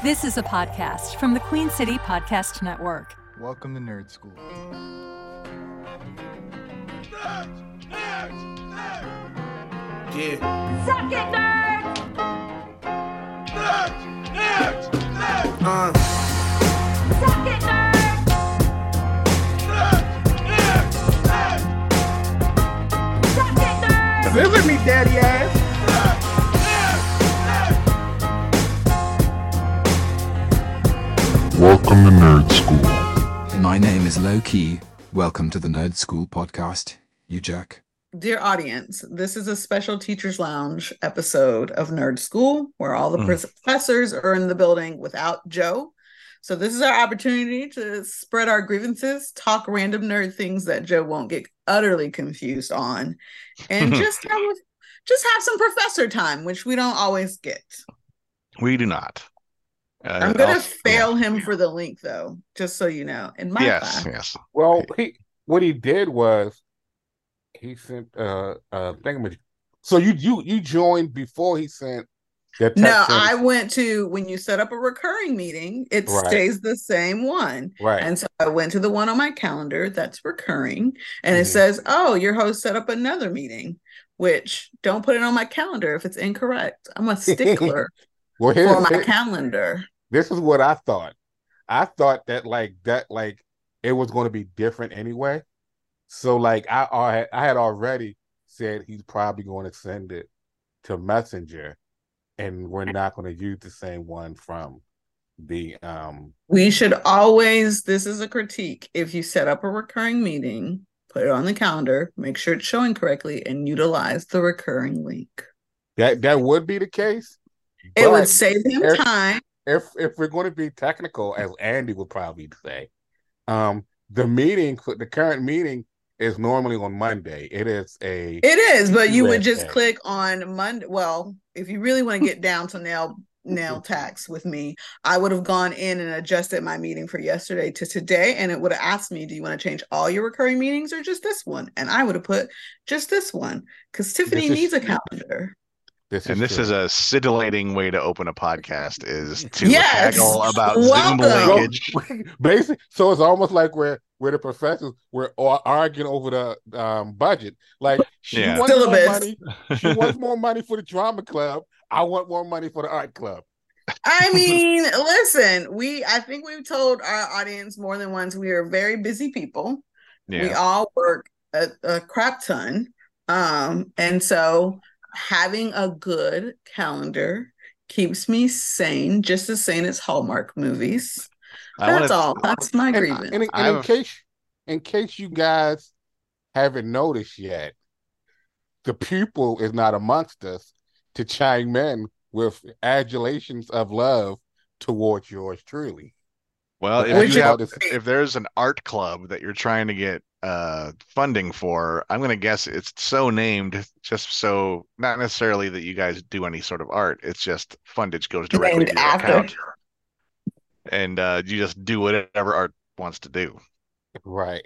This is a podcast from the Queen City Podcast Network. Welcome to Nerd Skool. Yeah. Suck it, nerd! Uh, Suck it, nerd! Suck it, nerd! visit me, daddy ass. Welcome to Nerd Skool. My name is Low Key. Welcome to the Nerd Skool podcast. You Jack. Dear audience, this is a special Teachers Lounge episode of Nerd Skool where all the Mm. professors are in the building without Joe. So, this is our opportunity to spread our grievances, talk random nerd things that Joe won't get utterly confused on, and just have, just have some professor time, which we don't always get. We do not. Uh, I'm going to also- fail him for the link, though, just so you know. In my Yes, class, yes. Well, he what he did was he sent uh uh thingamaj- So you you you joined before he sent that No, in- I went to when you set up a recurring meeting, it Right. stays the same one. right. And so I went to the one on my calendar that's recurring, and it Mhm. says, "Oh, your host set up another meeting." Which don't put it on my calendar if it's incorrect. I'm a stickler well, for my here- calendar. this is what I thought. I thought that like that like it was going to be different anyway. So like I I had, I had already said he's probably going to send it to Messenger, and we're not going to use the same one from the um We should always. This is a critique. If you set up a recurring meeting, put it on the calendar, make sure it's showing correctly, and utilize the recurring link. that that would be the case. It would save him if- time. if if we're going to be technical, as Andy would probably say, um, the meeting the current meeting is normally on Monday. It is a It is, but you would just USA. click on Monday. Well, if you really want to get down to nail nail tax with me, I would have gone in and adjusted my meeting for yesterday to today, and it would have asked me, "Do you want to change all your recurring meetings or just this one?" And I would have put just this one because Tiffany is- needs a calendar. This And this true. is a scintillating way to open a podcast is to Yes. haggle about Welcome. Zoom So, linkage. Basically, so it's almost like we're we're the professors we're arguing over the um budget. Like she Yeah. wants more money. She wants more money for the drama club. I want more money for the art club. I mean, listen, we I think we've told our audience more than once we are very busy people. we all work a, a crap ton um and so having a good calendar keeps me sane just as sane as hallmark movies. I that's wanna- all. That's my And, grievance. and, and in case in case you guys haven't noticed yet, the pupil is not amongst us to chime in with adulations of love towards yours truly. Well, if, you have, if there's an art club that you're trying to get uh, funding for, I'm going to guess it's so named just so not necessarily that you guys do any sort of art. It's just fundage goes directly Named to your after. account, and uh, you just do whatever art wants to do, Right.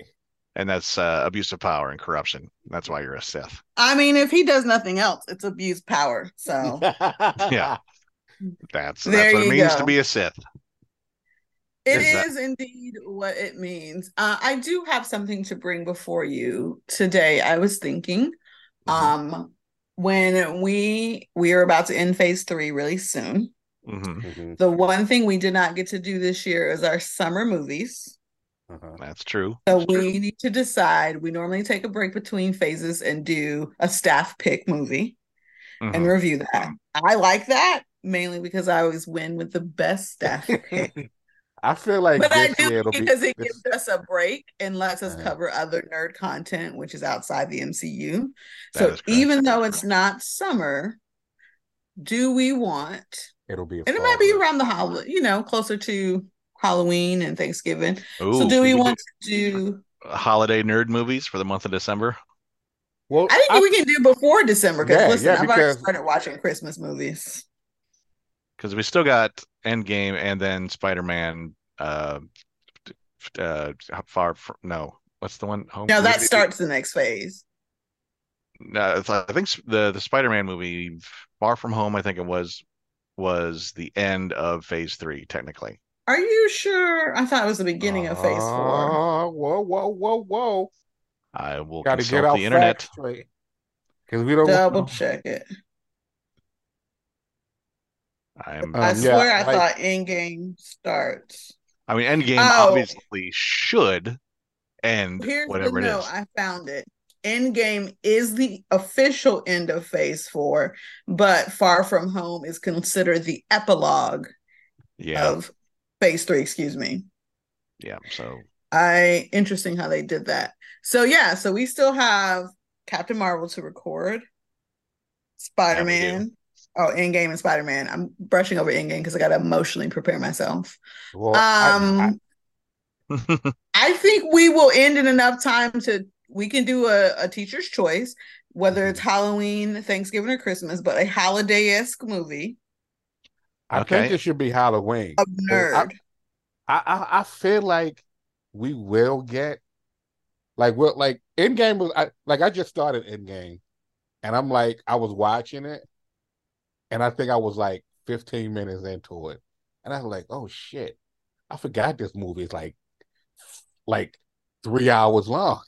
and that's uh, abuse of power and corruption. That's why you're a Sith. i mean if he does nothing else it's abuse power so Yeah. That's There that's what it means go. to be a Sith. It Is is that- indeed what it means. Uh, I do have something to bring before you today. I was thinking, Mm-hmm. um, when we we are about to end phase three really soon. hmm Mhm. The one thing we did not get to do this year is our summer movies. Uh-huh. That's true. So That's true. we need to decide. We normally take a break between phases and do a staff pick movie and Mhm. review that. I like that mainly because I always win with the best staff pick. I feel like but I do year it'll be because it this- gives us a break and lets us Uh-huh. cover other nerd content, which is outside the MCU. So even though it's not summer, do we want? it'll be a And it might be break. around the holiday, you know, closer to Halloween and Thanksgiving. so do we want to do? holiday nerd movies for the month of December? Well, I think we can do before December because Yeah, listen, yeah, I've already started watching Christmas movies. Because we still got Endgame and then Spider-Man. Uh, uh, far from no. What's the one? Home. No, that It- it- starts the next phase. No, I think the the Spider-Man movie, Far From Home. I think it was was the end of phase three, technically. Are you sure? I thought it was the beginning of phase four. Uh, whoa, whoa, whoa, whoa! I will Got to consult get our the internet. straight because we don't. Double check it. I'm I Um, yeah, swear I like- thought Endgame starts. I mean, Endgame Oh. obviously should end Here's whatever the it note. is. I found it. Endgame is the official end of phase four, but Far From Home is considered the epilogue Yeah, of phase three, excuse me. yeah. So I interesting how they did that. So yeah, so we still have Captain Marvel to record, Spider Man. Oh, Endgame and Spider Man. I'm brushing over Endgame because I got to emotionally prepare myself. Well, I- Um, I- I think we will end in enough time to we can do a, a teacher's choice, whether it's Halloween, Thanksgiving, or Christmas, but a holiday esque movie I Okay. think it should be Halloween. of I- nerd. I, I I feel like we will get like we're like Endgame was I, like I just started Endgame, and I'm like I was watching it, and I think I was like 15 minutes into it, and I was like, oh shit, I forgot this movie is like like three hours long.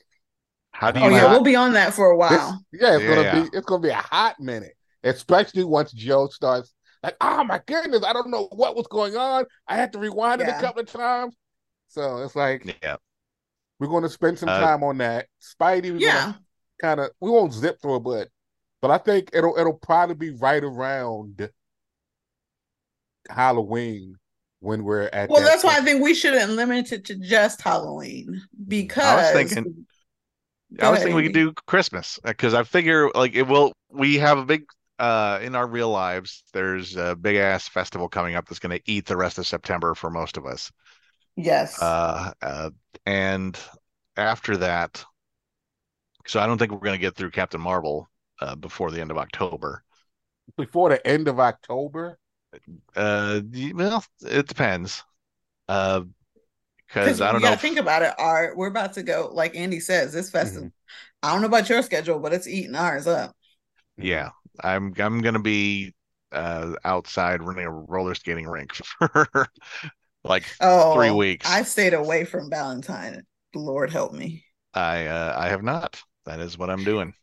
how do you oh yeah, not? we'll be on that for a This- while. yeah, it's gonna Yeah. be it's gonna be a hot minute, especially once Joe starts like, oh my goodness, I don't know what was going on. I had to rewind it a couple of times. So it's like yeah, we're gonna spend some Uh, time on that. Spidey, we're Yeah. kind of we won't zip through it, but but I think it'll it'll probably be right around Halloween when we're at Well, that that's why I think we shouldn't limit it to just Halloween because thinking- I was thinking we could do Christmas because I figure like it will. We have a big uh in our real lives. There's a big ass festival coming up that's going to eat the rest of September for most of us. Yes. Uh, uh, and after that, so I don't think we're going to get through Captain Marvel uh, before the end of October. before the end of October. Uh, well, it depends. Uh, because Because I don't know. gotta if- think about it. Art, we're about to go, like Andy says, this festival. I don't know about your schedule, but it's eating ours up. Yeah, I'm I'm gonna be uh outside running a roller skating rink for like Oh, three weeks. I stayed away from Valentine. Lord help me. I uh, I have not. That is what I'm doing.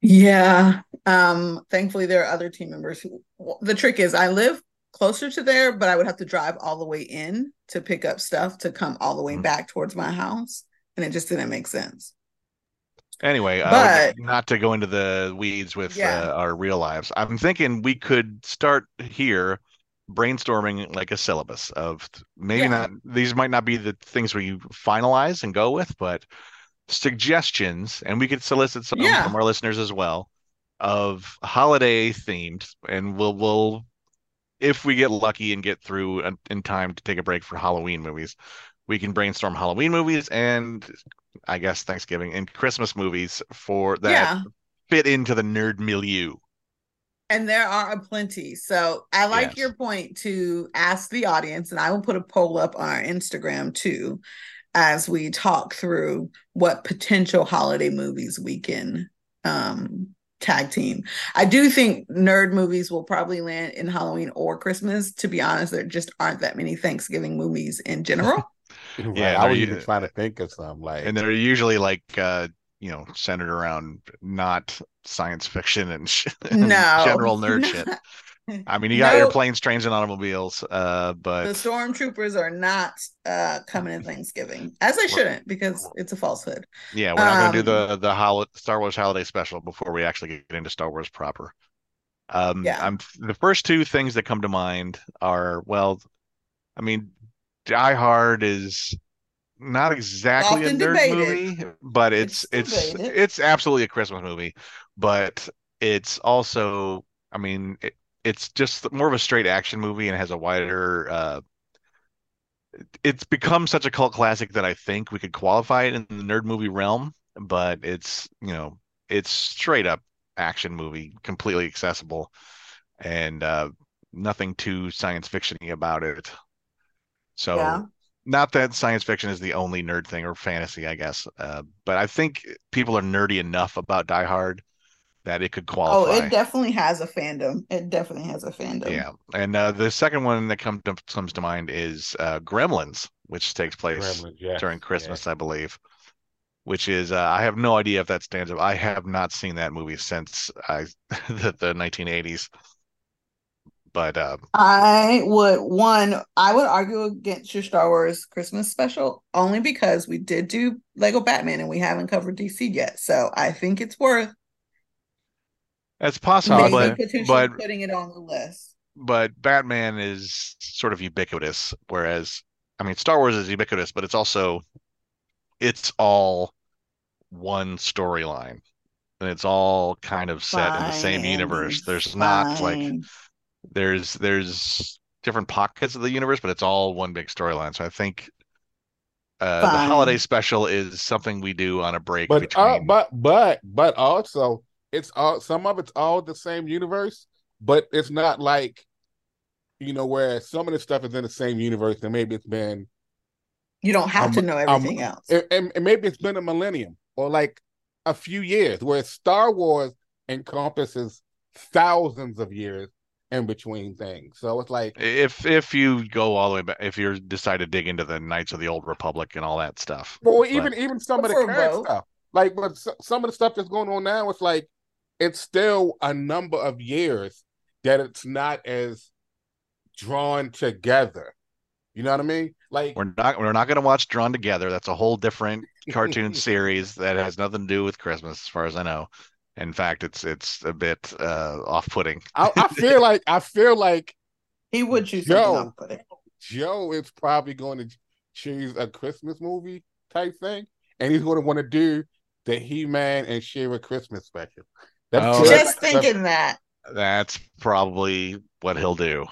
Yeah. Um, thankfully there are other team members who the trick is I live closer to there, but I would have to drive all the way in to pick up stuff to come all the way Mhm. back towards my house. And it just didn't make sense. Anyway, uh, But- not to go into the weeds with Yeah. uh, our real lives. I'm thinking we could start here brainstorming like a syllabus of maybe Yeah. not these might not be the things we finalize and go with, but suggestions, and we could solicit some Yeah. from our listeners as well of holiday themed, and we'll we'll if we get lucky and get through in- time to take a break for Halloween movies, we can brainstorm Halloween movies and I guess Thanksgiving and Christmas movies for that yeah. fit into the nerd milieu. And there are a plenty. So I like Yes. your point to ask the audience, and I will put a poll up on our Instagram too as we talk through what potential holiday movies we can um tag team. I do think nerd movies will probably land in Halloween or Christmas. To be honest, there just aren't that many Thanksgiving movies in general. Right. Yeah, I was even trying to think of some like And they're usually like uh, you know, centered around not science fiction and, sh- and no. general nerd shit. I mean, you got No. airplanes, trains, and automobiles, uh, but the stormtroopers are not uh coming in Thanksgiving as they shouldn't because it's a falsehood yeah, we're not going to um, do the the hol- Star Wars holiday special before we actually get into Star Wars proper. Um, Yeah. I'm the first two things that come to mind are well, I mean, Die Hard is not exactly a nerd debated. movie, but it's It's it's it's absolutely a Christmas movie, but it's also, I mean, it, it's just more of a straight action movie and has a wider uh it's become such a cult classic that I think we could qualify it in the nerd movie realm, but it's, you know, it's straight up action movie, completely accessible and uh nothing too science fictiony about it. So Yeah. not that science fiction is the only nerd thing or fantasy, I guess. Uh, but I think people are nerdy enough about Die Hard that it could qualify. Oh, it definitely has a fandom. It definitely has a fandom. Yeah, and uh, the second one that comes to, comes to mind is uh, Gremlins, which takes place Gremlins, yes, during yeah. Christmas, I believe. Which is, uh, I have no idea if that stands up. I have not seen that movie since I the, the 1980s. But uh, I would one, I would argue against your Star Wars Christmas special only because we did do Lego Batman and we haven't covered DC yet. So I think it's worth it's possible, maybe but but putting it on the list. but Batman is sort of ubiquitous, whereas I mean Star Wars is ubiquitous, but it's also it's all one storyline. And it's all kind of set in the same universe. Andy, There's not like there's there's different pockets of the universe, but it's all one big storyline. So I think uh, the holiday special is something we do on a break But uh, but but but also it's all some of it's all the same universe, but it's not like you know where some of the stuff is in the same universe and maybe it's been You don't have Um, to know um, everything else. and, and and maybe it's been a millennium or like a few years, where Star Wars encompasses thousands of years in between things. So it's like if if you go all the way back, if you decide to dig into the Knights of the Old Republic and all that stuff, Well, But- even even some of the current stuff, like but s- some of the stuff that's going on now, it's like it's still a number of years that it's not as drawn together. You know what I mean? Like we're not we're not going to watch Drawn Together. That's a whole different cartoon series that has nothing to do with Christmas, as far as I know. In fact, it's it's a bit uh, off-putting. I, I feel like I feel like He would choose Joe. something off putting. Joe is probably going to choose a Christmas movie type thing, and he's going to want to do the He Man and She-Ra Christmas special. Oh, Just that's- thinking that. That's probably what he'll do.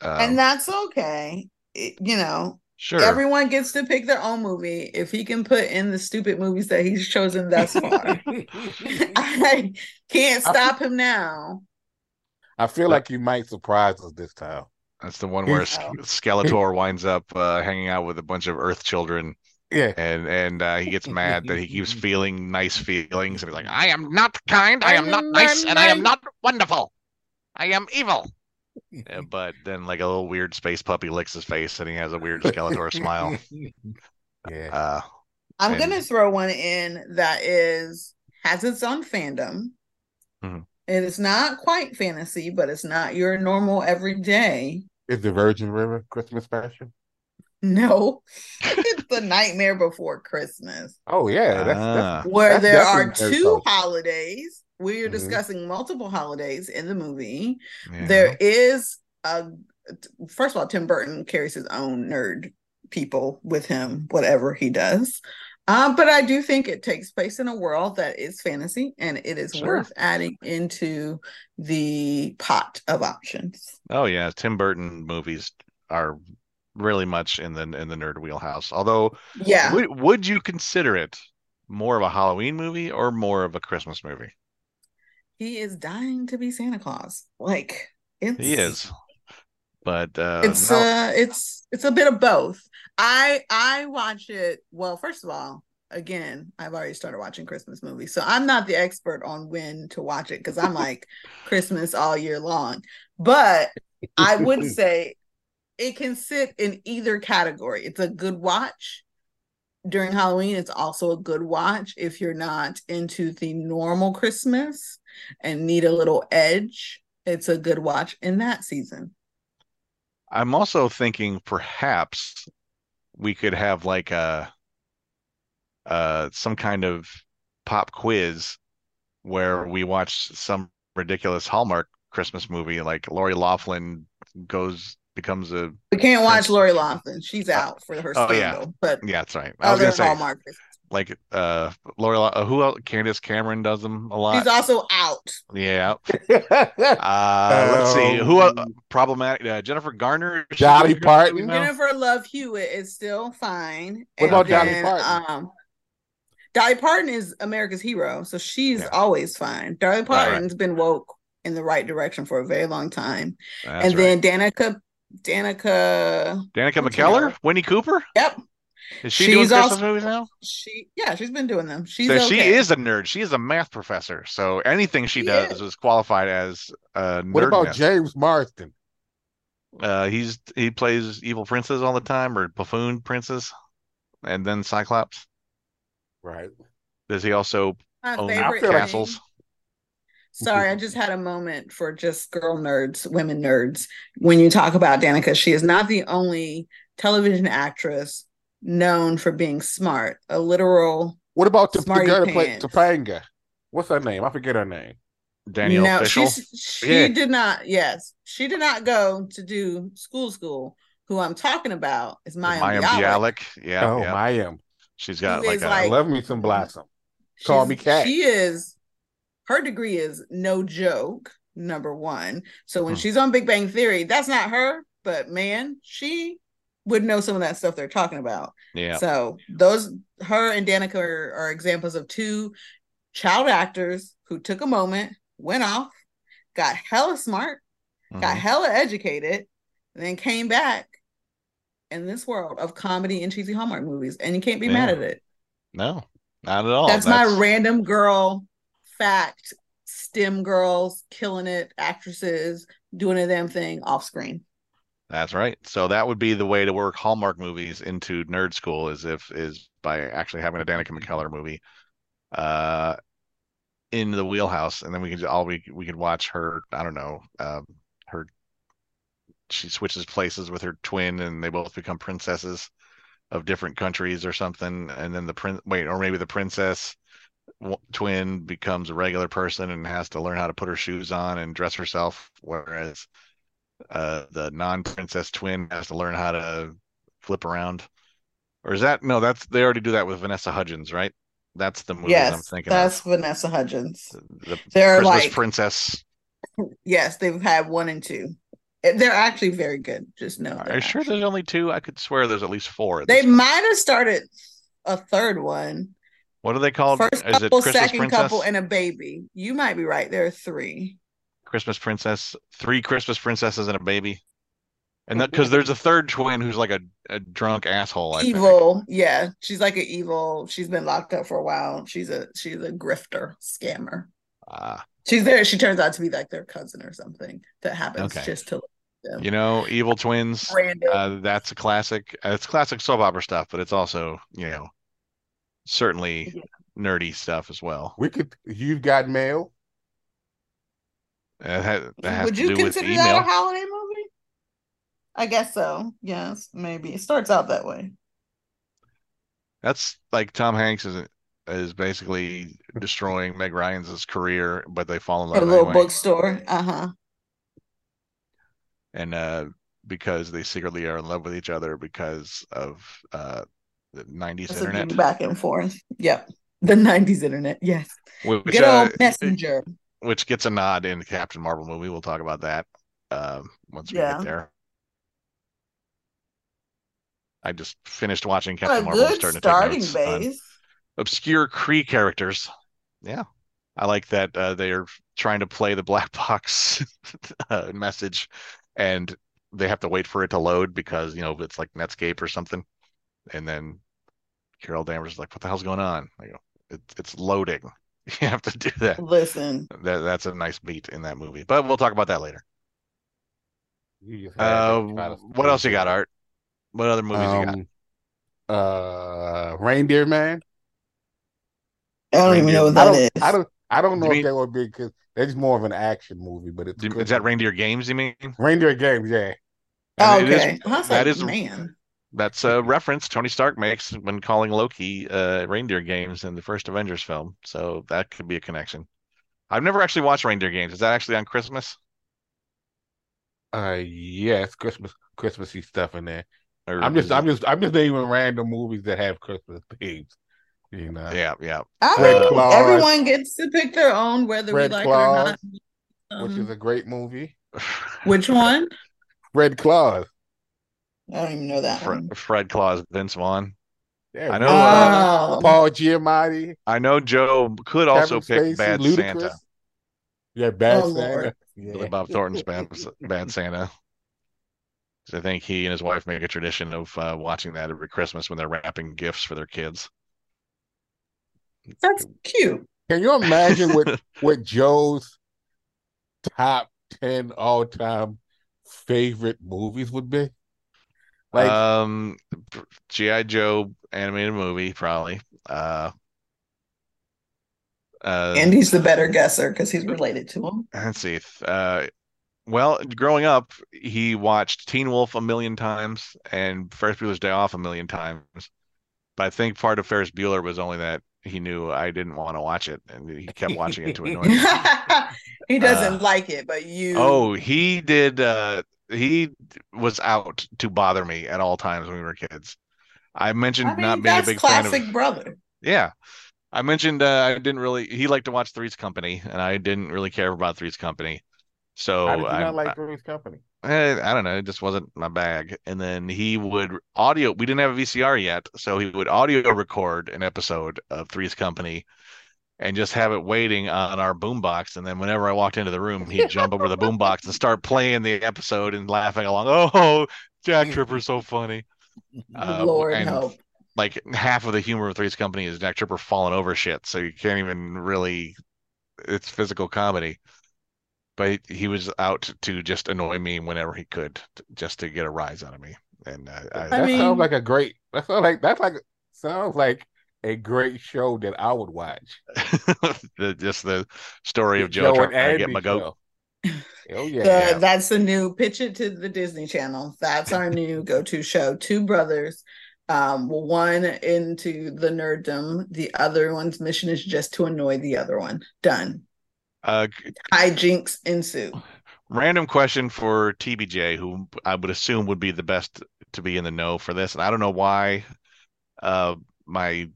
Um, and that's okay. It- you know, sure. everyone gets to pick their own movie. If he can put in the stupid movies that he's chosen thus far, I can't stop him now. I feel like you might surprise us this time. That's the one where Skeletor winds up uh, hanging out with a bunch of Earth children, Yeah. and and uh, he gets mad that he keeps feeling nice feelings, and he's like, "I am not kind, I am not nice, and I am not wonderful. I am evil." Yeah, but then, like a little weird space puppy licks his face, and he has a weird Skeletor smile. Yeah. Uh, I'm And- gonna throw one in that is has its own fandom. Mhm. It is not quite fantasy, but it's not your normal everyday. Is the Virgin River Christmas special? No, it's the Nightmare Before Christmas, Oh yeah, that's, Ah. that's where That's there are two close. holidays. We are Mhm. discussing multiple holidays in the movie. yeah. There is a first of all, Tim Burton carries his own nerd people with him, whatever he does. Um, but I do think it takes place in a world that is fantasy and it is Sure. worth adding into the pot of options. Oh yeah, Tim Burton movies are really much in the in the nerd wheelhouse. Although, Yeah. would would you consider it more of a Halloween movie or more of a Christmas movie? He is dying to be Santa Claus. Like it's He is, but uh, it's no- uh it's it's a bit of both i i watch it well first of all again i've already started watching christmas movies so i'm not the expert on when to watch it because i'm like christmas all year long but i would say it can sit in either category. It's a good watch. During halloween it's also a good watch if you're not into the normal christmas and need a little edge. It's a good watch in that season. I'm also thinking perhaps we could have like a uh some kind of pop quiz where we watch some ridiculous Hallmark Christmas movie like Lori Loughlin goes becomes a We can't watch Lori Loughlin. She's out for her oh, yeah. scandal. But yeah that's right I was other gonna say Hallmark, like uh Lori uh, who else Candace Cameron does them a lot she's also out. yeah uh let's see who uh, problematic uh, Jennifer Garner is she Dolly Parton. movie now? Jennifer Love Hewitt is still fine. What And about Dolly then, Parton? Um, Dolly Parton is America's hero, so she's Yeah. always fine. Dolly Right, right. Parton's been woke in the right direction for a very long time. That's and right. then Danica, Danica, Danica what's her McKellar? Winnie Cooper yep, Is she She's doing Christmas also- movies now? She yeah, she's been doing them. She's so she is a nerd. She is a math professor. So anything she She does is. is qualified as uh nerd. What about. James Marsden? Uh, he's he plays evil princes all the time, or buffoon princes, and then Cyclops. Right. Does he also My own favorite feel castles? Thing- Sorry, I just had a moment for just girl nerds, women nerds. When you talk about Danica, she is not the only television actress known for being smart. A literal What about the, the girl that played. Topanga? What's her name? I forget her name. Danielle no, Fishel. she Yeah. did not. Yes, she did not go to do school. School. Who I'm talking about is Mayim, Mayim Bialik. Bialik. Yeah, oh, yeah. I. She's got Who like is a I like- love me some Blossom. Call me Kat. She is her degree is no joke, number one. So when Hmm. she's on Big Bang Theory, that's not her, but man, she would know some of that stuff they're talking about. yeah. So those her and Danica are, are examples of two child actors who took a moment, went off, got hella smart, got Mhm. hella educated, and then came back in this world of comedy and cheesy Hallmark movies. And you can't be mad at it. No, not at all. that's, my random girl fact. STEM girls killing it, actresses doing a damn thing off screen. That's right. So that would be the way to work Hallmark movies into nerd Skool is if is by actually having a Danica McKellar movie uh in the wheelhouse and then we could all we we could watch her I don't know um her she switches places with her twin and they both become princesses of different countries or something and then the prin wait or maybe the princess twin becomes a regular person and has to learn how to put her shoes on and dress herself whereas uh the non-princess twin has to learn how to flip around or is that no that's they already do that with vanessa hudgens right that's the movie i'm thinking that's of Vanessa Hudgens. the They're christmas like princess yes, they've had one and two. Eh, They're actually very good. Just know. are you sure there's only two i could swear there's at least four They might have started a third one. What are they called First is it couple, christmas second princess couple, and a baby. You might be right. There are three. christmas princess three christmas princesses and a baby and that because there's a third twin who's like a, a drunk asshole I think. evil. Yeah, she's like an evil. She's been locked up for a while. She's a she's a grifter, scammer. Ah, She's there. She turns out to be like their cousin or something that happens Okay. just to them. you know evil twins. Uh, that's a classic. Uh, it's classic soap opera stuff, but it's also, you know, certainly Yeah. nerdy stuff as well. We could. You've got mail. It ha- that has Would to you do with consider email. that a holiday movie? I guess so. Yes, maybe. It starts out that way. That's like Tom Hanks is is basically destroying Meg Ryan's career, but they fall in love. At a little anyway. bookstore. Uh-huh. And uh, because they secretly are in love with each other because of uh, the 90s It's internet, back and forth. Yep. The 90s internet. Yes. which, Good uh, old messenger. which gets a nod in the Captain Marvel movie. We'll talk about that um, once we Yeah. get there. I just finished watching Captain Marvel. Good starting to take starting notes base. obscure Kree characters. Yeah, I like that uh, they are trying to play the black box uh, message, and they have to wait for it to load because you know it's like Netscape or something, and then Carol Danvers is like, "What the hell's going on?" I go, it, "It's loading." You have to do that. Listen. That that's a nice beat in that movie, but we'll talk about that later. You Uh, to try to- what else you got, Art? What other movies you got? Um, uh, Reindeer Man. I don't even know what I that don't. is. I don't. I don't You know mean- if that would be because it's more of an action movie, but it's Do- good. Is that Reindeer Games? You mean? Reindeer Games? Yeah. Oh, And it is- okay. I was that like, is- man. That's a reference Tony Stark makes when calling Loki uh, reindeer games in the first Avengers film. So that could be a connection. I've never actually watched reindeer games. Is that actually on Christmas? Uh, yeah, it's Christmas, Christmassy stuff in there. Or I'm just, is it- I'm just, I'm just naming random movies that have Christmas themes. You know. yeah, yeah. I Fred mean, Claus. everyone gets to pick their own, whether Fred we like Claus, it or not. Which Um, is a great movie. which one? Red Claus. I don't even know that Fred, one. Fred Claus, Vince Vaughn. Yeah, I know, Paul- uh, Oh, Paul Giamatti. I know Joe could also Kevin pick Spacey, Bad Ludacris. Santa. Yeah, Bad Oh, Santa. Lord. Yeah. Billy Bob Thornton's Bad, Bad Santa. 'Cause I think he and his wife make a tradition of uh, watching that every Christmas when they're wrapping gifts for their kids. That's cute. Can you imagine what what Joe's top ten all time favorite movies would be? Like um, GI Joe animated movie probably. Uh, uh, And he's the better guesser because he's related to him. let's see. Uh, well, growing up, he watched Teen Wolf a million times and Ferris Bueller's Day Off a million times. But I think part of Ferris Bueller was only that he knew I didn't want to watch it, and he kept watching it to annoy me. he doesn't Uh, like it, but you. Oh, he did. Uh, he was out to bother me at all times when we were kids. I mentioned I mean, not being a that's big fan classic of. brother. Yeah, I mentioned uh, I didn't really. He liked to watch Three's Company, and I didn't really care about Three's Company. So I did I, not like Three's Company? Eh, I don't know. It just wasn't my bag. And then he would audio. We didn't have a VCR yet, so he would audio record an episode of Three's Company, and just have it waiting on our boombox. And then whenever I walked into the room, he'd jump over the boombox and start playing the episode and laughing along. Oh, Jack Tripper's so funny. Uh, Lord and help. like half of the humor of Three's Company is Jack Tripper falling over shit, so you can't even really. It's physical comedy. But he was out to just annoy me whenever he could, just to get a rise out of me. And uh, I, I That mean- sounds like a great. That sounds like that's like sounds like a great show that I would watch. the just the story of Joe Joe and trying to get my goat. show. Oh The- yeah. That's the new pitch it to the Disney Channel. That's our new go-to show. Two brothers, um, one into the nerddom. The other one's mission is just to annoy the other one. Done. Uh, Hijinks ensue. random question for TBJ, who I would assume would be the best to be in the know for this, and I don't know why. Uh, my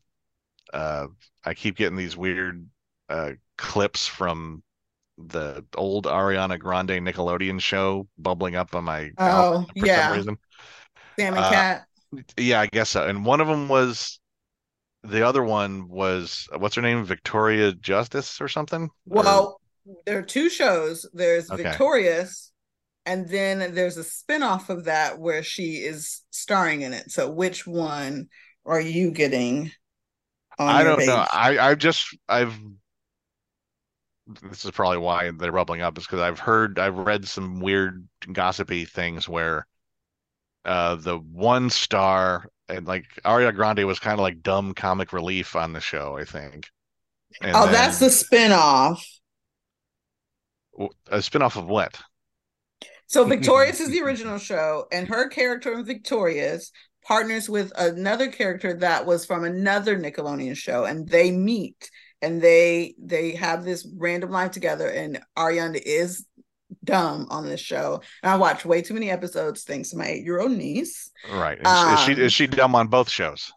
uh, I keep getting these weird uh clips from the old Ariana Grande Nickelodeon show bubbling up on my Oh, for yeah. some reason. Sam and Uh, Cat. Yeah, I guess so. And one of them was the other one was what's her name? Victoria Justice or something? Or- Well, there are two shows. There's Okay. Victorious, and then there's a spin-off of that where she is starring in it. So which one are you getting I don't know. I I've just I've this is probably why they're bubbling up is because I've heard I've read some weird gossipy things where uh the one star and like Ariana Grande was kind of like dumb comic relief on the show, I think. And oh, that's the spin-off. a spinoff of what? So Victorious is the original show, and her character in Victorious partners with another character that was from another Nickelodeon show, and they meet and they they have this random life together. And Ariana is dumb on this show, and I watched way too many episodes thanks to my eight-year-old niece. Right. And is she Um, is she dumb on both shows?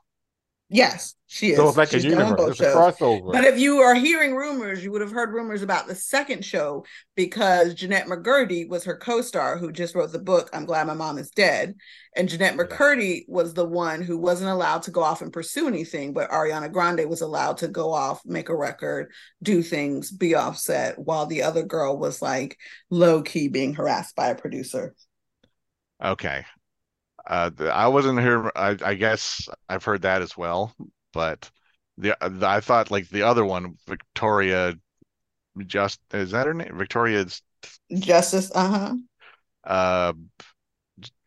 Yes, she is. so it's like She's a universe. It's a crossover. But if you are hearing rumors, you would have heard rumors about the second show because Jennette McCurdy was her co-star who just wrote the book I'm Glad My Mom is Dead. And Jennette Yeah. McCurdy was the one who wasn't allowed to go off and pursue anything, but Ariana Grande was allowed to go off, make a record, do things, be offset, while the other girl was like low key being harassed by a producer. Okay. Uh, the, I wasn't here. I, I guess I've heard that as well, but the, the I thought like the other one, Victoria, just is that her name? Victoria's. Justice, uh-huh. Uh,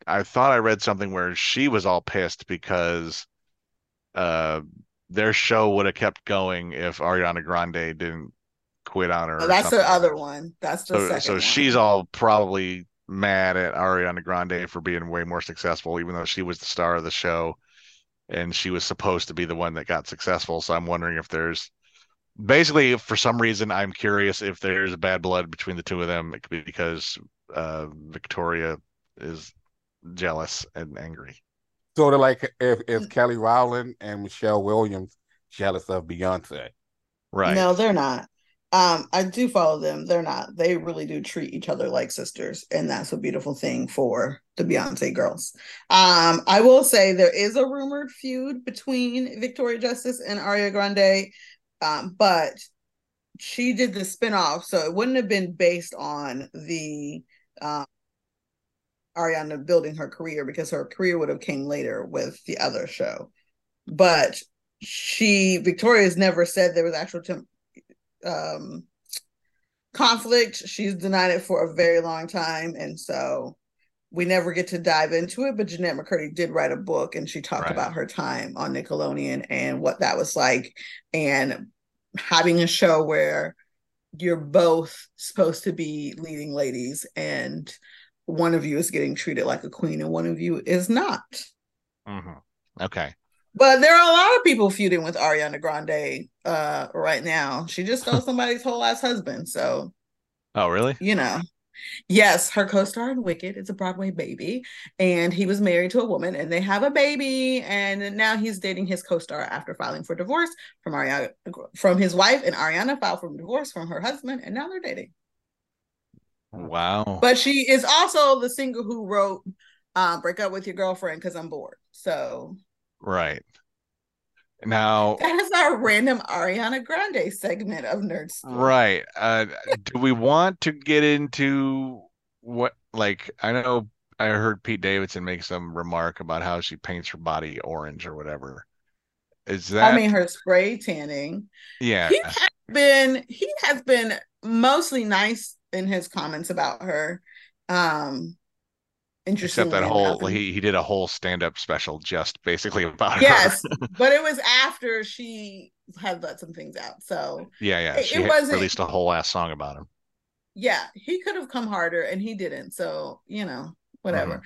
I thought I read something where she was all pissed because, uh, their show would have kept going if Ariana Grande didn't quit on her. Oh, that's the other one. That's the So, second so she's all probably mad at Ariana Grande for being way more successful, even though she was the star of the show and she was supposed to be the one that got successful. So I'm wondering if there's basically, for some reason, I'm curious if there's bad blood between the two of them. It could be because uh, Victoria is jealous and angry. sort of like if, if. Kelly Rowland and Michelle Williams jealous of Beyonce. Right. No, they're not. Um, I do follow them. They're not. They really do treat each other like sisters, and that's a beautiful thing for the Beyonce girls. Um, I will say there is a rumored feud between Victoria Justice and Ariana Grande, um, but she did the spinoff, so it wouldn't have been based on the uh, Ariana building her career because her career would have came later with the other show. But she Victoria's never said there was actual um conflict. She's denied it for a very long time. And so we never get to dive into it. But Jennette McCurdy did write a book and she talked Right. about her time on Nickelodeon and what that was like and having a show where you're both supposed to be leading ladies and one of you is getting treated like a queen and one of you is not. Mhm. Okay. But there are a lot of people feuding with Ariana Grande uh right now. She just stole somebody's whole ass husband. So, Oh, really? you know. Yes, her co-star in Wicked is a Broadway baby, and he was married to a woman, and they have a baby, and now he's dating his co-star after filing for divorce from Ariana from his wife, and Ariana filed for divorce from her husband, and now they're dating. Wow. But she is also the singer who wrote uh, "Break Up with Your Girlfriend" because I'm bored. So Right. Now, that is our random Ariana Grande segment of Nerds. right. Uh, do we want to get into what, like, I know I heard Pete Davidson make some remark about how she paints her body orange or whatever. Is that, I mean, her spray tanning. yeah, He has been he has been mostly nice in his comments about her. Um, except that whole, he, he did a whole stand-up special just basically about her. yes, but it was after she had let some things out. So Yeah, yeah. It- She it wasn't- released a whole ass song about him. yeah, he could have come harder and he didn't. So, you know, whatever. Mm-hmm.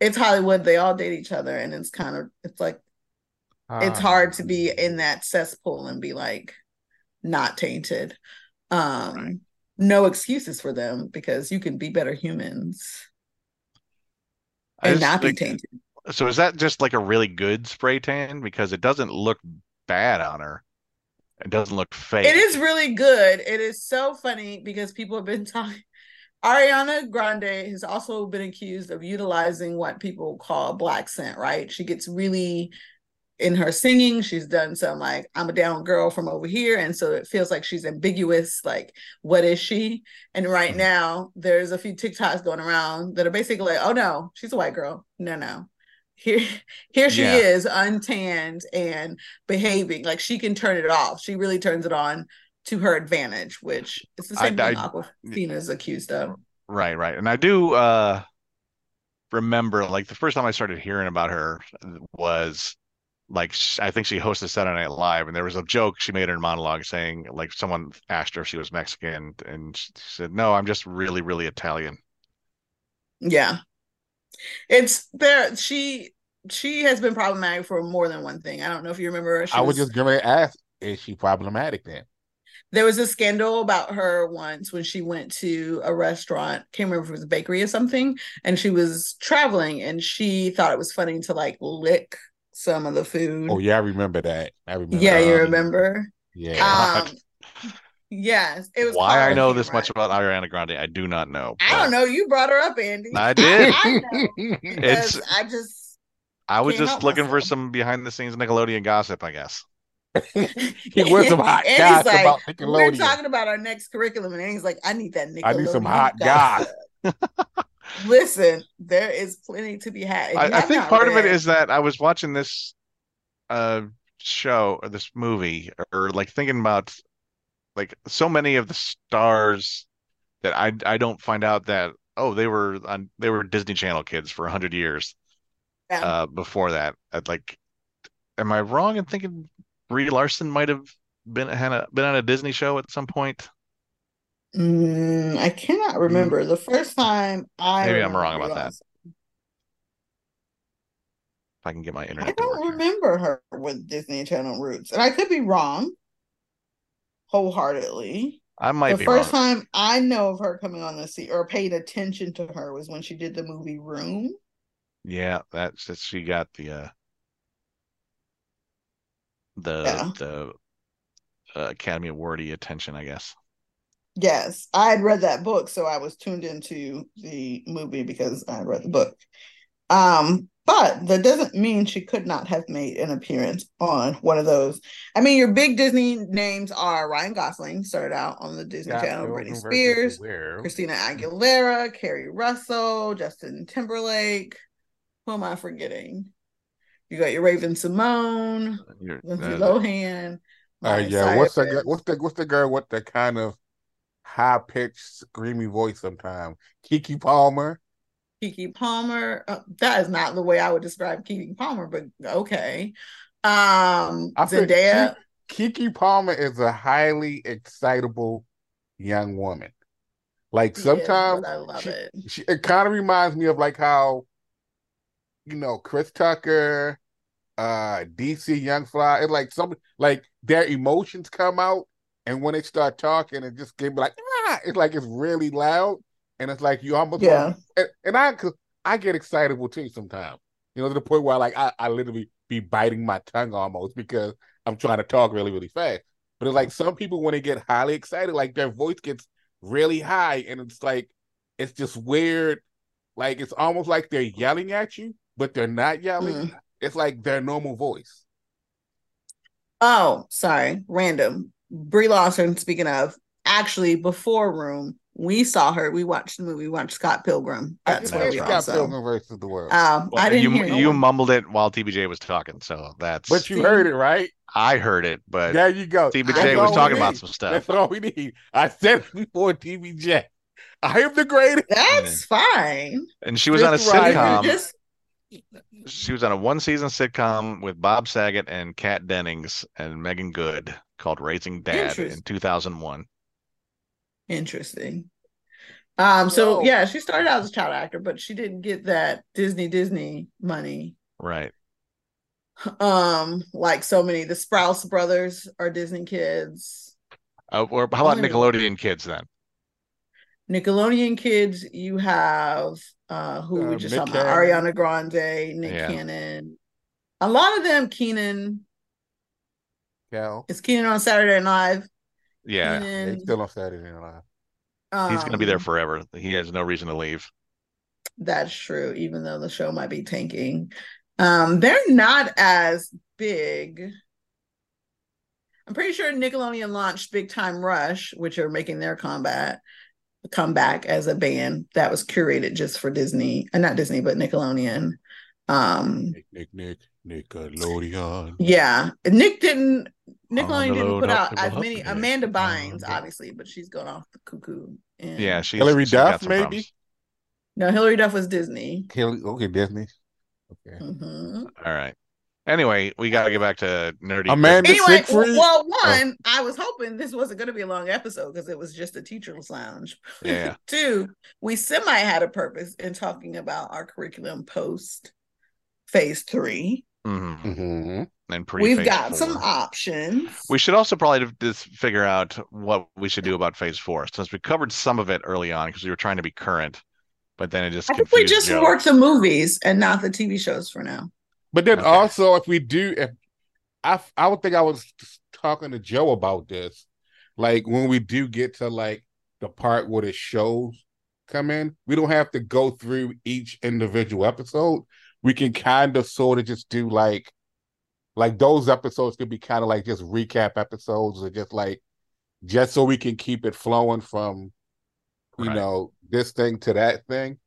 It's Hollywood. They all date each other and it's kind of it's like it's Ah. hard to be in that cesspool and be like not tainted. Um Right. no excuses for them because you can be better humans and not be tainted. So is that just like a really good spray tan? Because it doesn't look bad on her. It doesn't look fake. It is really good. It is so funny because people have been talking. Ariana Grande has also been accused of utilizing what people call blaccent, right? She gets really in her singing, she's done some like I'm a down girl from over here. And so it feels like she's ambiguous, like, what is she? And right Mhm. now there's a few TikToks going around that are basically like, oh no, she's a white girl. No, no. Here, here she Yeah. is, untanned and behaving like she can turn it off. She really turns it on to her advantage, which is the I- same thing I- Awkwafina is accused of. Right, right. And I do uh remember like the first time I started hearing about her was like I think she hosted Saturday Night Live and there was a joke she made in her monologue saying like someone asked her if she was Mexican and she said no, I'm just really really Italian. Yeah. It's there. She she has been problematic for more than one thing. I don't know if you remember. She I was just going to ask, is she problematic then? there was a scandal about her once when she went to a restaurant can't remember if it was a bakery or something and she was traveling and she thought it was funny to like lick some of the food Oh yeah, I remember that. I remember. yeah you that. remember Yeah. um yes it was Why I know Human this much about Ariana Grande, I do not know. i don't know you brought her up andy I did. i, know It's i just I was just help looking for some behind the scenes Nickelodeon gossip, I guess. he was some hot Andy's guys like, about we're talking about our next curriculum and he's like i need that Nickelodeon I need some hot gossip." Listen, there is plenty to be had. I, I think part of it is that I was watching this uh show or this movie or like thinking about like so many of the stars that I I don't find out that oh they were on they were Disney Channel kids for a hundred years Yeah. uh before that. I'd like am I wrong in thinking Brie Larson might have been had a, been on a Disney show at some point? Mm, I cannot remember the first time I. Maybe I'm wrong about that. If I can get my internet I don't here. remember her with Disney Channel roots, and I could be wrong. Wholeheartedly, I might the first wrong. time I know of her coming on the scene or paid attention to her was when she did the movie Room. Yeah, that's that she got the uh the Yeah. the uh, Academy Awardy attention, I guess. Yes, I had read that book, so I was tuned into the movie because I read the book. Um, but that doesn't mean she could not have made an appearance on one of those. I mean, your big Disney names are Ryan Gosling, started out on the Disney Scott Channel, Britney Spears. Christina Aguilera, Keri Russell, Justin Timberlake. Who am I forgetting? You got your Raven-Symoné, Lindsay uh, Lohan. Uh, yeah, what's the Cyrus. what's the what's the girl with the kind of high pitched screamy voice sometimes? Keke Palmer. Keke Palmer. Uh, that is not the way I would describe Keke Palmer, but okay. Um, I Zendaya. Keke Palmer is a highly excitable young woman. Like sometimes I love she- it. she, it kind of reminds me of like how you know Chris Tucker, uh DC Young Fly. It's like some like their emotions come out, and when they start talking, it just get like ah! it's like it's really loud, and it's like you almost Yeah. want- and, and I 'cause I get excitable too sometimes. You know to the point where like I, I literally be biting my tongue almost because I'm trying to talk really really fast. But it's like some people when they get highly excited, like their voice gets really high, and it's like it's just weird. Like it's almost like they're yelling at you, but they're not yelling. Mm. It's like their normal voice. Oh, sorry, random. Brie Larson. Speaking of, actually, before Room, we saw her. We watched the movie. We watched Scott Pilgrim. That's just where said we Scott also. Pilgrim versus the world, Um, well, I didn't you hear you you. mumbled it while TBJ was talking, so that's but you heard it right. I heard it, but There you go. TBJ was talking about some stuff. That's all we need. I said it before TBJ. I am the greatest. That's fine. and she was on a sitcom. Just She was on a one season sitcom with Bob Saget and Kat Dennings and Meagan Good called Raising Dad in 2001. interesting. Um, so Whoa. yeah, she started out as a child actor, but she didn't get that Disney Disney money. Right. Um, like so many, the Sprouse brothers are Disney kids. Uh, or how about Nickelodeon kids then? Nickelodeon kids, you have uh who we Uh, just Nick talked about, Ariana Grande, Nick Yeah. Cannon. A lot of them, Kenan. Kel. Is Kenan on Saturday Night Live? Yeah. Yeah, he's still on Saturday Night Live. He's going to be there um, forever. He has no reason to leave. That's true, even though the show might be tanking. Um, they're not as big. I'm pretty sure Nickelodeon launched Big Time Rush, which are making their combat comeback as a band that was curated just for Disney, uh, not Disney, but Nickelodeon. Um, Nick, Nick, Nick, Nickelodeon. yeah, Nick didn't. On the Nickelodeon didn't put out as many. Amanda Bynes, On obviously, but she's gone off the cuckoo. And Yeah, she's Hilary she's Duff, maybe? problems. no, Hilary Duff was Disney. Kelly, okay, Disney. Okay. Mhm. All right. Anyway, we got to get back to nerdy. Amanda Anyway, Siegfried. well, one, I was hoping this wasn't going to be a long episode because it was just a teacher's lounge. Yeah. Two, we semi had a purpose in talking about our curriculum post phase three. hmm hmm And pre We've got four. some options. We should also probably just figure out what we should do about phase four, since we covered some of it early on because we were trying to be current, but then it just I think we just Joe. work the movies and not the TV shows for now. But then Okay. also, if we do, if I, I would think I was talking to Joe about this, like when we do get to like the part where the shows come in, we don't have to go through each individual episode. We can kind of sort of just do like, like those episodes could be kind of like just recap episodes or just like, just so we can keep it flowing from, you Right. know, this thing to that thing.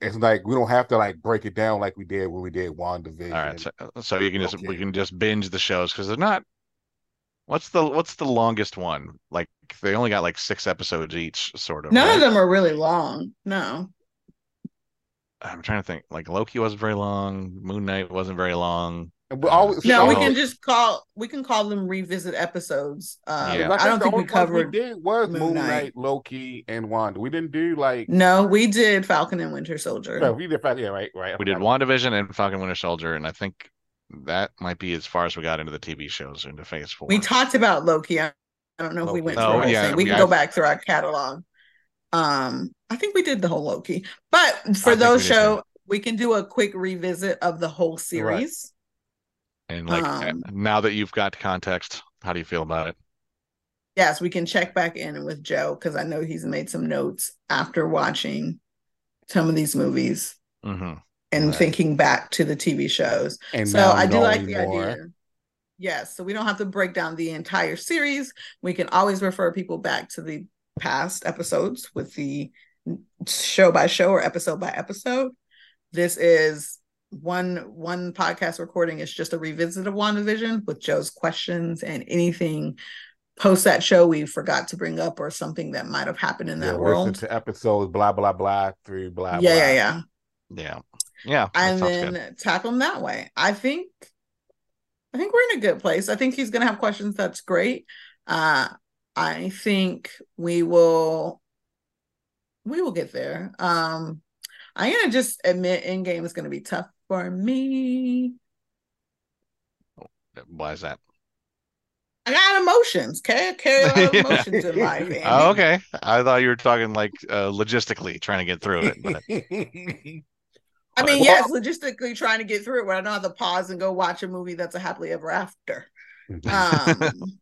It's like we don't have to like break it down like we did when we did WandaVision. All right, so, uh, so you can just we can just binge the shows because they're not. What's the what's the longest one? Like they only got like six episodes each, sort of. None right? of them are really long. No. I'm trying to think. Like Loki wasn't very long. Moon Knight wasn't very long. And we always, No, we can just call we can call them revisit episodes. Um, Yeah. I don't think we the only covered We did was Moon Moon Knight. Knight, Loki, and Wanda. We didn't do like. No, we did Falcon and Winter Soldier. No, we did. Yeah, right, right. We did WandaVision and Falcon Winter Soldier, and I think that might be as far as we got into the TV shows into Phase Four. We talked about Loki. I, I don't know if we went Oh, through yeah. We we- can I- go back through our catalog. Um, I think we did the whole Loki. But for think those we show, too. we can do a quick revisit of the whole series. and like um, now that you've got context, how do you feel about it? Yes, we can check back in with Joe because I know he's made some notes after watching some of these movies. hmm and Right. thinking back to the TV shows. And so I do like the more. idea. Yes, so we don't have to break down the entire series. We can always refer people back to the past episodes with the show by show or episode by episode. This is one one podcast recording is just a revisit of WandaVision with Joe's questions and anything post that show we forgot to bring up or something that might have happened in Yeah, that listen world. to episodes blah blah blah through blah yeah, blah. yeah, yeah. Yeah. Yeah. and then good. tackle them that way. I think I think we're in a good place. I think he's gonna have questions that's great. Uh I think we will we will get there. Um I'm gonna just admit in game is gonna be tough for me. Why is that? I got emotions, okay? I carry a lot of emotions in life. Andy. Oh, okay. I thought you were talking like uh, logistically trying to get through it. But I mean, Well- yes, logistically trying to get through it where I don't have to pause and go watch a movie that's a happily ever after. Um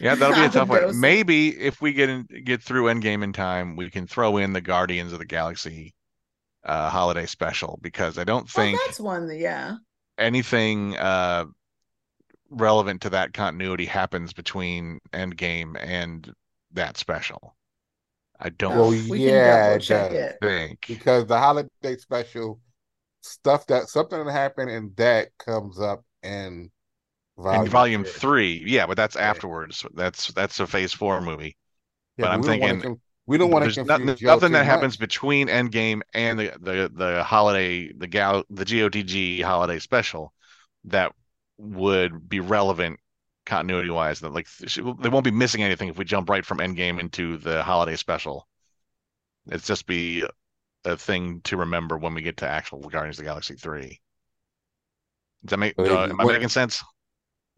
yeah, that'll be a tough one. Maybe if we get in, get through Endgame in time, we can throw in the Guardians of the Galaxy uh, holiday special because I don't well, think that's one that yeah. anything uh, relevant to that continuity happens between Endgame and that special. I don't Well, we yeah, double it does. it. think. because the holiday special stuff that something that happened and that comes up in volume, In volume three. three, yeah, but that's afterwards. That's that's a phase four movie. Yeah, but I'm thinking con- we don't want to nothing, confuse nothing too that happens much. between Endgame and the the the holiday the gal the GOTG holiday special that would be relevant continuity wise. That like they won't be missing anything if we jump right from Endgame into the holiday special. It's just be a thing to remember when we get to actual Guardians of the Galaxy three. Does that make? Uh, am I making sense?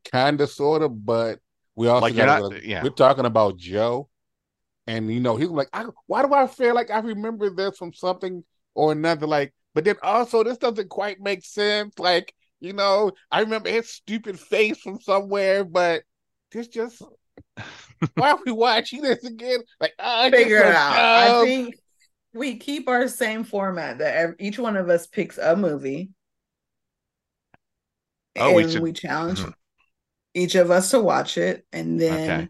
Kind of sort of but we also Like, you're gotta- not- yeah. we're talking about joe and you know he's like I, why do i feel like i remember this from something or another like but then also this doesn't quite make sense like you know i remember his stupid face from somewhere but this just why are we watching this again like oh, Figure it so out. I think we keep our same format that ev- each one of us picks a movie. Oh, we and should- we challenge. each of us to watch it. And then Okay.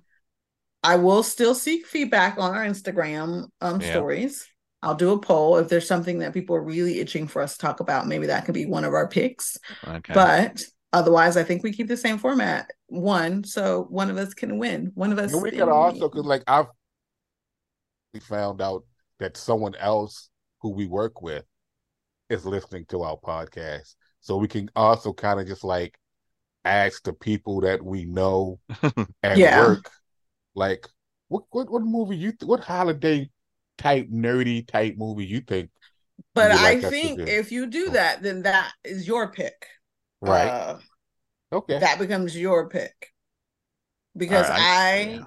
I will still seek feedback on our Instagram um, Yeah. stories. I'll do a poll if there's something that people are really itching for us to talk about. Maybe that could be one of our picks. Okay. But otherwise, I think we keep the same format. One, so one of us can win. One of us. And we could also, because like I've we found out that someone else who we work with is listening to our podcast, so we can also kind of just like ask the people that we know at Yeah. work, like what what what movie you th- what holiday type nerdy type movie you think But you I like us think if you do that, then that is your pick. right? Uh, okay, That becomes your pick. Because Alright, I, yeah.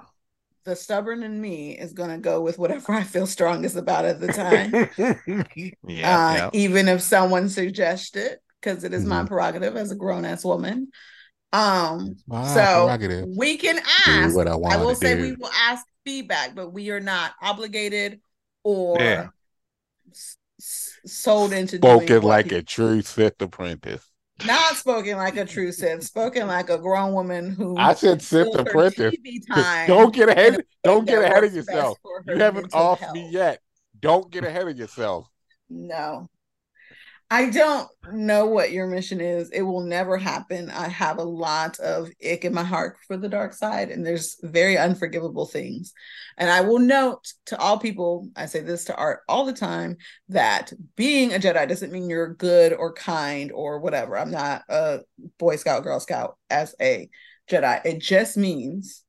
the stubborn in me, is going to go with whatever I feel strongest about at the time. yeah, uh, yeah. Even if someone suggests it, because it is my Mhm. prerogative as a grown ass woman. Um, so prerogative. we can Do ask. what I I will say do. we will ask feedback, but we are not obligated or Yeah. s- s- sold into spoken what like people a true Sith apprentice. not spoken like a true Sith, spoken like a grown woman who I said Sith apprentice. TV 'Cause time. Don't get ahead. Don't get ahead of yourself. You haven't mental off health. me yet. Don't get ahead of yourself. No. I don't know what your mission is. It will never happen. I have a lot of ick in my heart for the dark side, and there's very unforgivable things. And I will note to all people, I say this to Art all the time, that being a Jedi doesn't mean you're good or kind or whatever. I'm not a Boy Scout, Girl Scout as a Jedi. It just means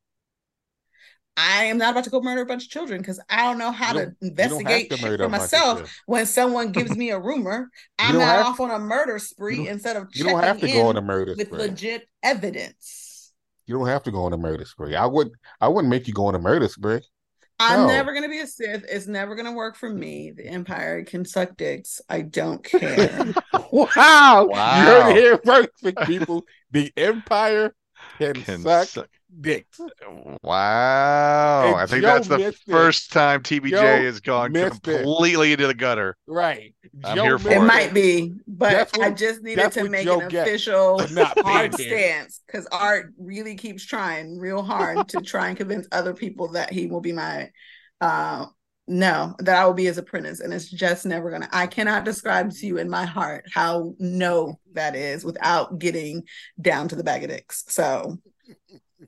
I am not about to go murder a bunch of children because I don't know how to don't- you investigate to murder for a bunch of myself children. when someone gives me a rumor, I'm don't not have- off on a murder spree instead of You checking don't have to in go on a murder with spree. legit evidence. You don't have to go on a murder spree. I would. I wouldn't make you go on a murder spree. I'm No. never gonna be a Sith. It's never gonna work for me. The Empire can suck dicks. I don't care. wow! You heard Wow. it here first, people. The Empire can, Can suck suck- dicks. Wow. And I think Joe that's the missed it. first time TBJ Joe has gone missed it. completely into the gutter. Right. I'm Joe here for It it. might be, but That's I just needed to make Joe an gets official for not paying hard stance because Art really keeps trying real hard to try and convince other people that he will be my uh no, that I will be his apprentice. And it's just never gonna I cannot describe to you in my heart how no that is without getting down to the bag of dicks. So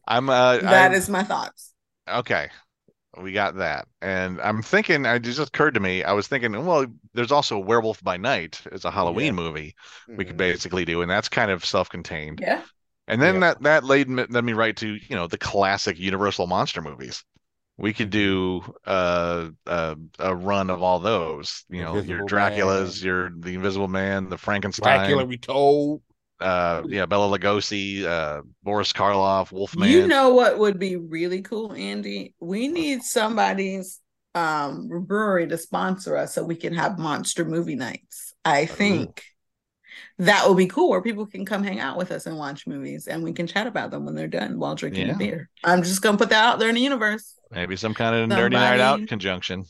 I'm uh that I'm- is my thoughts. okay. We got that. And I'm thinking it just occurred to me, I was thinking, well, there's also Werewolf by Night. It's a Halloween Yeah. movie we could Mhm. basically do, and that's kind of self-contained. Yeah. And then Yeah. that that led me, led me right to, you know, the classic Universal monster movies. We could do uh, uh, a run of all those, you know, your Invisible Draculas, Man. your the Invisible Man, the Frankenstein, Dracula retold. uh, yeah, Bela Lugosi, uh, Boris Karloff, Wolfman. You know what would be really cool, Andy? We need somebody's um brewery to sponsor us so we can have monster movie nights. I think that would be cool where people can come hang out with us and watch movies and we can chat about them when they're done while drinking Yeah. a beer. I'm just gonna put that out there in the universe. Maybe some kind of nerdy night out conjunction.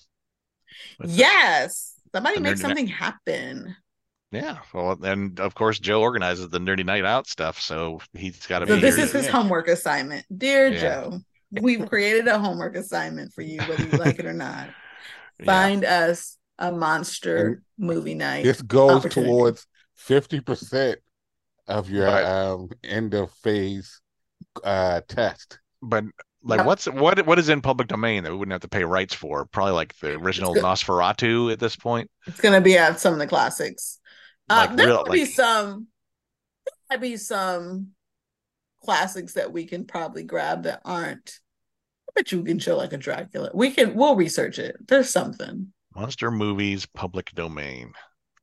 with the- Yes. Somebody the make nerdy night- something happen. Yeah. Well, and of course, Joe organizes the nerdy night out stuff, so he's got to So be this here. is to- his Yeah. homework assignment. Dear Yeah. Joe, we've created a homework assignment for you, whether you like it or not. Yeah. Find us a monster movie night. This goes towards fifty percent of your Right. um end of phase uh test. But like, Yep. what's what what is in public domain that we wouldn't have to pay rights for? Probably like the original good. Nosferatu at this point. It's gonna be at some of the classics. Uh, Like there real- will be like- some. There might be some classics that we can probably grab that aren't. I bet you we can show like a Dracula. We can. We'll research it. There's something. Monster movies, public domain.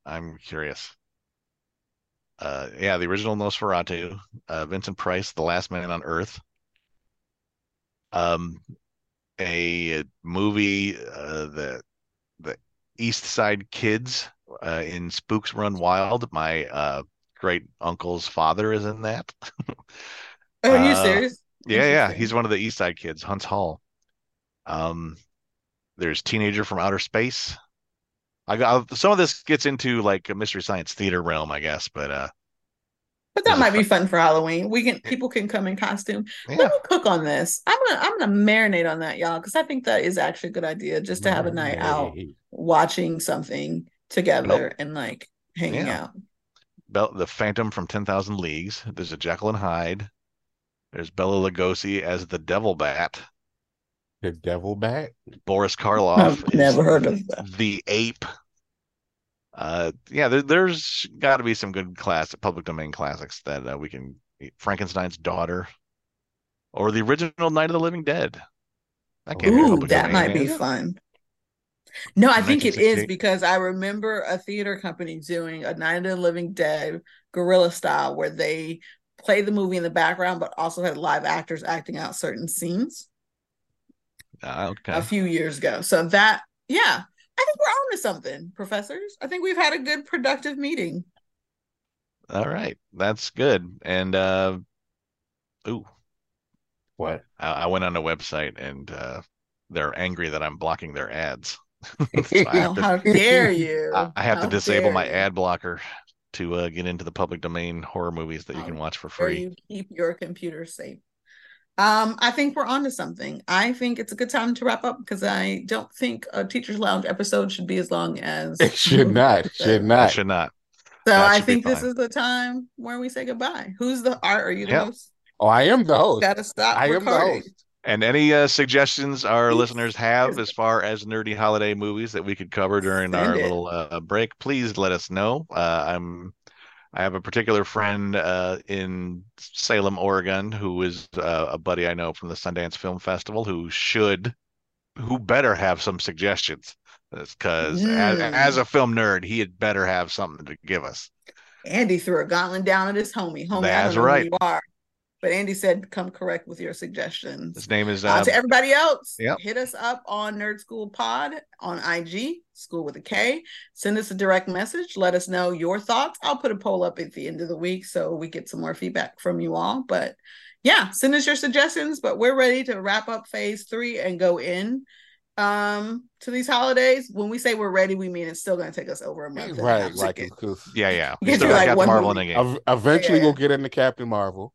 I'm curious. Uh, yeah, the original Nosferatu, uh, Vincent Price, The Last Man on Earth. Um, a movie, uh, the the East Side Kids, uh, in Spooks Run Wild. My uh great uncle's father is in that. Are you Uh, serious? Yeah, yeah, he's one of the East Side kids, Huntz Hall. Um, there's Teenager from Outer Space. I got some of this gets into like a mystery science theater realm, I guess, but uh, But that might be fun for Halloween. We can. People can come in costume. yeah, Let me cook on this. I'm gonna. I'm gonna marinate on that, y'all, because I think that is actually a good idea. Just to have a night out watching something together and like hanging Yeah. out. Bel the Phantom from Ten Thousand Leagues. There's a Jekyll and Hyde. There's Bela Lugosi as the Devil Bat. The devil bat. Boris Karloff I've never heard of that. the ape. Uh, yeah, there, there's got to be some good class public domain classics that uh, we can. Frankenstein's daughter, or the original Night of the Living Dead. That came in Ooh, public that domain, might be didn't fun. No, I think it is because I remember a theater company doing a Night of the Living Dead guerrilla style where they play the movie in the background, but also had live actors acting out certain scenes okay. a few years ago. So that, yeah, I think we're on to something, professors. I think we've had a good, productive meeting. All right, that's good. And uh, ooh, What? I, I went on a website and uh, they're angry that I'm blocking their ads. So Oh, to, how dare you? I, I have to disable my ad blocker to uh, get into the public domain horror movies that you can watch for free. you keep your computer safe. Um, I think we're on to something. I think it's a good time to wrap up because I don't think a Teacher's Lounge episode should be as long as It should not. Should I not. should not. So That I think this is the time where we say goodbye. Who's the art? Are you the Yep. host? Oh, I am the host. Gotta stop I am the host. And any uh, suggestions our Please. listeners have as far as nerdy holiday movies that we could cover during Send our it. little uh, break, please let us know. Uh, I'm I have a particular friend uh, in Salem, Oregon, who is uh, a buddy I know from the Sundance Film Festival, who should, who better have some suggestions, because as, Mm. as a film nerd, he had better have something to give us. Andy threw a gauntlet down at his homie. Homie, I That's don't know right. you are. But Andy said, come correct with your suggestions. His name is Uh, uh, to everybody else, yep. hit us up on Nerd Skool Pod on IG, school with a K. Send us a direct message. Let us know your thoughts. I'll put a poll up at the end of the week so we get some more feedback from you all. But yeah, send us your suggestions. But we're ready to wrap up phase three and go in um to these holidays. When we say we're ready, we mean it's still going to take us over a month. and a half right, like get- because yeah, yeah. Get We still got like, one Marvel in the game. eventually Yeah. we'll get into Captain Marvel.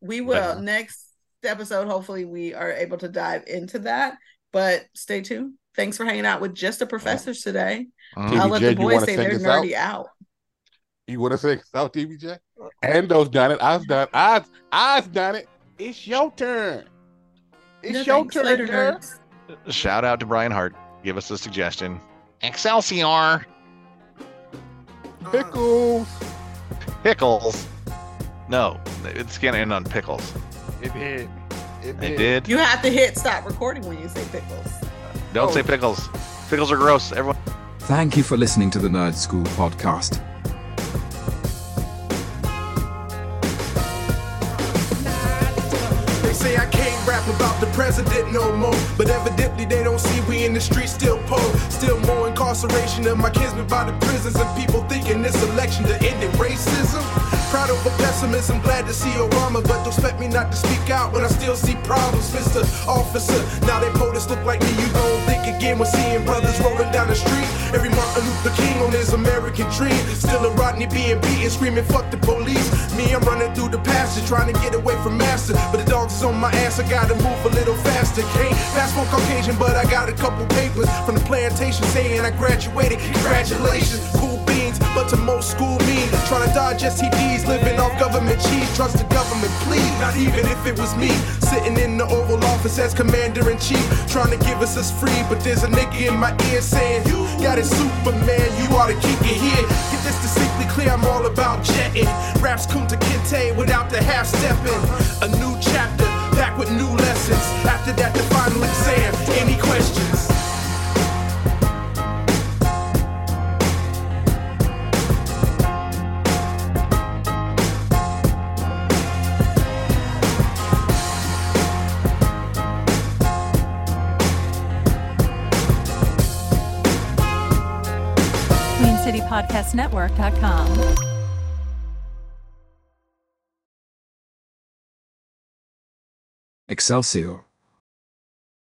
We will Yeah. next episode hopefully we are able to dive into that but stay tuned thanks for hanging out with just the professors today Mhm. i'll let TBJ, the you boys wanna say sing they're us out? out, You want to say South TBJ? And those done it. I've done. I've I've done it. It's your turn. It's No your thanks. turn, Later, girl. Shout out to Brian Hart. Give us a suggestion. Excelsior Pickles. pickles. No, it's gonna end on pickles. It did. It It did. you have to hit stop recording when you say pickles Don't Oh. say pickles. Pickles are gross. Everyone. Thank you for listening to the Nerd Skool podcast. They say I can't rap about the president no more. But evidently they don't see we in the streets still poor. Still more incarceration of my kinsmen by the prisons. And people thinking this election to end in racism. Proud of pessimism, glad to see Obama. But don't expect me not to speak out when I still see problems, Mr. Officer. Now they POTUS look like me, you don't think again when seeing brothers rolling down the street. Every Martin Luther King on his American dream. Still a Rodney being beaten, screaming, fuck the police. Me, I'm running through the pasture, trying to get away from master. But the dogs is on my ass, I gotta move a little faster. Can't pass for Caucasian, but I got a couple papers from the plantation saying I graduated. Congratulations, cool but to most school mean. Trying to dodge STDs, living off government cheese. Trust the government, please. Not even if it was me, sitting in the Oval Office as commander in chief. Trying to give us us free, but there's a nigga in my ear saying, You got it, Superman, you ought to keep it here. Get this distinctly clear, I'm all about jetting. Raps Kunta Kinte without the half stepping. A new chapter, back with new lessons. After that, the final exam. Any questions? QueenCityPodcastNetwork.com. Excelsior.